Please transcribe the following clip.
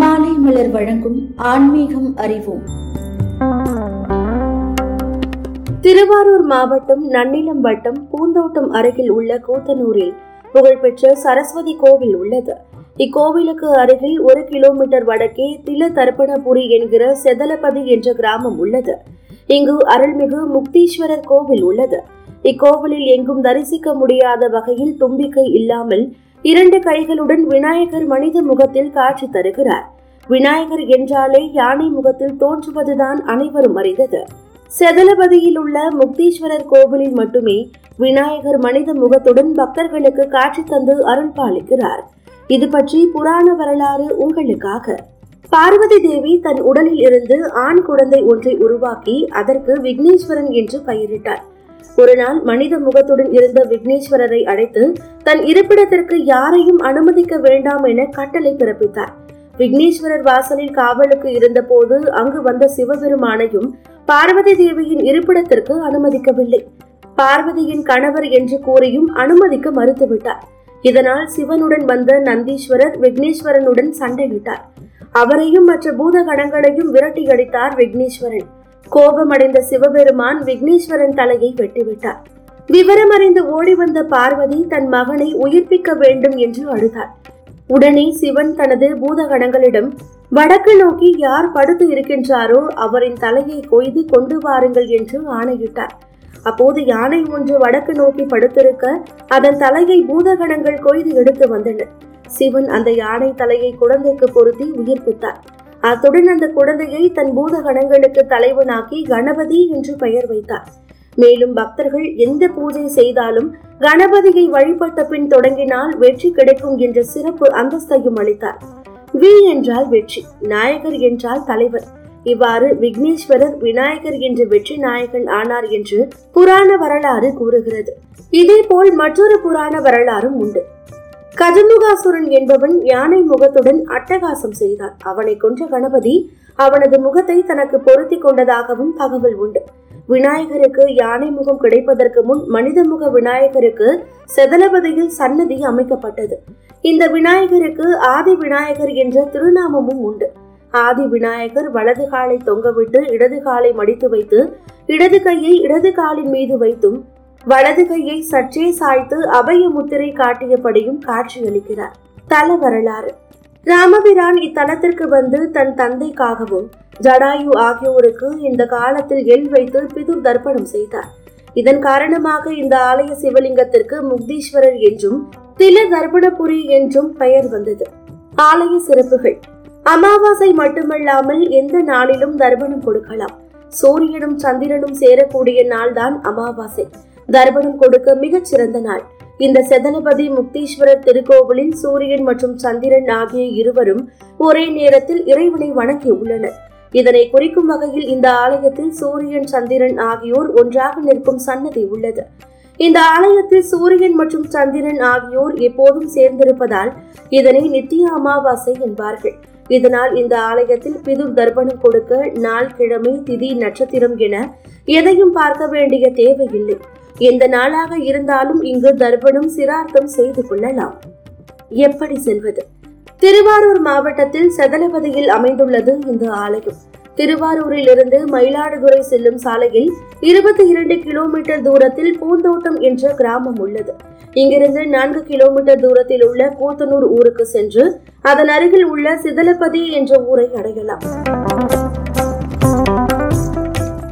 மாலை மலர் வழங்கும் ஆன்மீகம் அறிவோம். திருவாரூர் மாவட்டம் நன்னிலம் வட்டம் பூந்தோட்டம் அருகில் உள்ள கூத்தனூரில் புகழ்பெற்ற சரஸ்வதி கோவில் உள்ளது. இக்கோவிலுக்கு அருகில் ஒரு கிலோமீட்டர் வடக்கே தில தர்ப்பணபுரி என்கிற செதலபதி என்ற கிராமம் உள்ளது. இங்கு அருள்மிகு முக்தீஸ்வரர் கோவில் உள்ளது. இக்கோவிலில் எங்கும் தரிசிக்க முடியாத வகையில் தும்பிக்கை இல்லாமல் இரண்டு கைகளுடன் விநாயகர் மனித முகத்தில் காட்சி தருகிறார். விநாயகர் என்றாலே யானை முகத்தில் தோன்றுவதுதான் அனைவரும் அறிந்தது. செதலபதியில் உள்ள முக்தீஸ்வரர் கோவிலில் மட்டுமே விநாயகர் மனித முகத்துடன் பக்தர்களுக்கு காட்சி தந்து அருள் பாலிக்கிறார் இது பற்றி புராண வரலாறு உங்களுக்காக. பார்வதி தேவி தன் உடலில் இருந்து ஆண் குழந்தை ஒன்றை உருவாக்கி அதற்கு விக்னேஸ்வரன் என்று பெயரிட்டார். ஒரு நாள் மனித முகத்துடன் இருந்த விக்னேஸ்வரரை அழைத்து தன் இருப்பிடத்திற்கு யாரையும் அனுமதிக்க வேண்டாம் என கட்டளை பிறப்பித்தார். விக்னேஸ்வரர் வாசலில் காவலுக்கு இருந்தபோது அங்கு வந்த சிவபெருமானையும் பார்வதி தேவியின் இருப்பிடத்திற்கு அனுமதிக்கவில்லை. பார்வதியின் கணவர் என்று கூறியும் அனுமதிக்க மறுத்துவிட்டார். இதனால் சிவனுடன் வந்த நந்தீஸ்வரர் விக்னேஸ்வரனுடன் சண்டையிட்டார். அவரையும் மற்ற பூதகணங்களையும் விரட்டியடித்தார் விக்னேஸ்வரன். கோபமடைந்த சிவபெருமான் விக்னேஸ்வரன் தலையை வெட்டிவிட்டார். விவரம் அறிந்து ஓடி வந்த பார்வதி தன் மகனை உயிர்ப்பிக்க வேண்டும் என்று அழுதார் உடனே சிவன் தனது பூதகணங்களிடம் வடக்கு நோக்கி யார் படுத்து இருக்கின்றாரோ அவரின் தலையை கொய்து கொண்டு வாருங்கள் என்று ஆணையிட்டார். அப்போது யானை ஒன்று வடக்கு நோக்கி படுத்திருக்க அதன் தலையை பூதகணங்கள் கொய்து எடுத்து வந்தனர் சிவன் அந்த யானை தலையை குழந்தைக்கு பொருத்தி உயிர்ப்பித்தார். அத்துடன் அந்த குழந்தையை தன் பூதகணங்களுக்கு தலைவனாக்கி கணபதி என்று பெயர் வைத்தார். மேலும் பக்தர்கள் எந்த பூஜை செய்தாலும் கணபதியை வழிபட்ட பின் தொடங்கினால் வெற்றி கிடைக்கும் என்ற சிறப்பு அந்தஸ்தையும் அளித்தார். வி என்றால் வெற்றி நாயகர் என்றால் தலைவர். இவ்வாறு விக்னேஸ்வரர் விநாயகர் என்ற வெற்றி நாயகன் ஆனார் என்று புராண வரலாறு கூறுகிறது. இதேபோல் மற்றொரு புராண வரலாறும் உண்டு. கஜமுகாசுரன் என்பவன் யானை முகத்துடன் அட்டகாசம் செய்தான் அவனை கொன்ற கணபதி அவனது முகத்தை தனக்கு பொருத்தி கொண்டதாகவும் தகவல் உண்டு. விநாயகருக்கு யானை முகம் கிடைப்பதற்கு முன் மனித முக விநாயகருக்கு செதலபதியில் சன்னதி அமைக்கப்பட்டது. இந்த விநாயகருக்கு ஆதி விநாயகர் என்ற திருநாமமும் உண்டு. ஆதி விநாயகர் வலது காலை தொங்கவிட்டு இடது காலை மடித்து வைத்து இடது கையை இடது காலின் மீது வைத்தும் வலது கையை சற்றே சாய்த்து அபய முத்திரை காட்டியபடியும் காட்சியளிக்கிறார். தல வரலாறு. ராமபிரான் இத்தலத்திற்கு வந்து தன் தந்தைக்காகவும் ஜடாயு ஆகியோருக்கு இந்த காலத்தில் எல் வைத்து பிதுர் தர்ப்பணம் செய்தார். இதன் காரணமாக இந்த ஆலய சிவலிங்கத்திற்கு முக்தீஸ்வரர் என்றும் தில தர்ப்பணபுரி என்றும் பெயர் வந்தது. ஆலய சிறப்புகள். அமாவாசை மட்டுமல்லாமல் எந்த நாளிலும் தர்ப்பணம் கொடுக்கலாம். சூரியனும் சந்திரனும் சேரக்கூடிய நாள்தான் அமாவாசை. தர்ப்பணம் கொடுக்க மிகச் சிறந்த நாள். இந்த செதனபதி முக்தீஸ்வரர் திருக்கோவிலில் சூரியன் மற்றும் சந்திரன் ஆகிய இருவரும் ஒரே நேரத்தில் இறைவனை வணங்கியுள்ளனர் இதனை குறிக்கும் வகையில் இந்த ஆலயத்தில் சூரியன் சந்திரன் ஆகியோர் ஒன்றாக நிற்கும் சன்னதி உள்ளது. இந்த ஆலயத்தில் சூரியன் மற்றும் சந்திரன் ஆகியோர் எப்போதும் சேர்ந்திருப்பதால் இதனை நித்திய அமாவாசை என்பார்கள். இதனால் இந்த ஆலயத்தில் பிதுர் தர்ப்பணம் கொடுக்க நாள் கிழமை திதி நட்சத்திரம் என எதையும் பார்க்க வேண்டிய தேவையில்லை. எந்த நாளாக இருந்தாலும் இங்கு தர்ப்பணம் சிரார்த்தம் செய்து கொள்ளலாம். எப்படி செல்வது? திருவாரூர் மாவட்டத்தில் செதலபதியில் அமைந்துள்ளது இந்த ஆலயம். திருவாரூரில் இருந்து மயிலாடுதுறை செல்லும் சாலையில் இருபத்தி இரண்டு கிலோமீட்டர் தூரத்தில் பூந்தோட்டம் என்ற கிராமம் உள்ளது. இங்கிருந்து நான்கு கிலோமீட்டர் தூரத்தில் உள்ள கூத்தனூர் ஊருக்கு சென்று அதன் அருகில் உள்ள சிதலபதி என்ற ஊரை அடையலாம்.